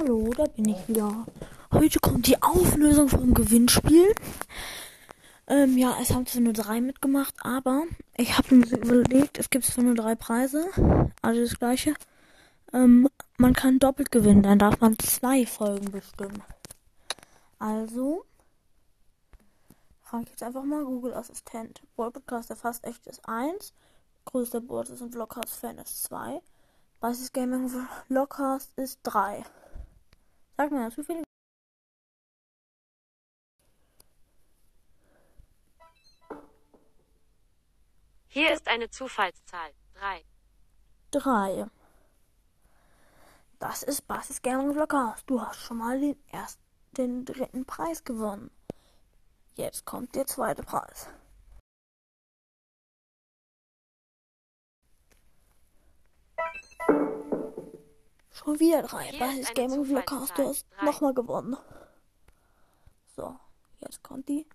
Hallo, da bin ich wieder. Heute kommt die Auflösung vom Gewinnspiel. Ähm, ja, es haben zwar nur drei mitgemacht, aber ich habe mir überlegt, es gibt zwar nur drei Preise, also das gleiche. Ähm, man kann doppelt gewinnen, dann darf man zwei Folgen bestimmen. Also, frage ich jetzt einfach mal Google Assistent. Podcast, der fast echt ist 1. Größter Board ist und Vlogcast Fan ist 2. Basis Gaming Vlogcast ist 3. Sag mir zufällig. Hier ist eine Zufallszahl. 3. 3. Das ist Basis Gaming Vlogcast. Du hast schon mal den ersten, den dritten Preis gewonnen. Jetzt kommt der zweite Preis. Schon wieder drei. Basis Gaming Vlogcast. Du hast nochmal gewonnen. So, jetzt kommt die.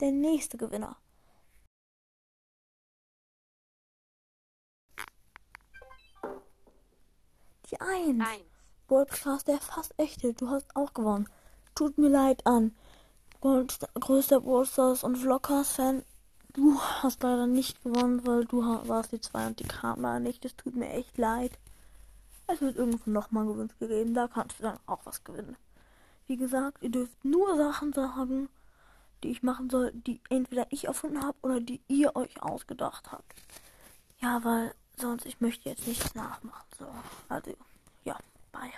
Der nächste Gewinner. Die Eins. 1. Podcast, der fast echte. Du hast auch gewonnen. Tut mir leid an. Gold, größter Ballstars und Vloggcast-Fan. Du hast leider nicht gewonnen, weil du warst die zwei und die kam leider nicht. Es tut mir echt leid. Es wird irgendwo nochmal Gewinnspiel geben. Da kannst du dann auch was gewinnen. Wie gesagt, ihr dürft nur Sachen sagen, die ich machen soll, die entweder ich erfunden habe oder die ihr euch ausgedacht habt. Ja, weil sonst ich möchte jetzt nichts nachmachen. So, also ja, bye.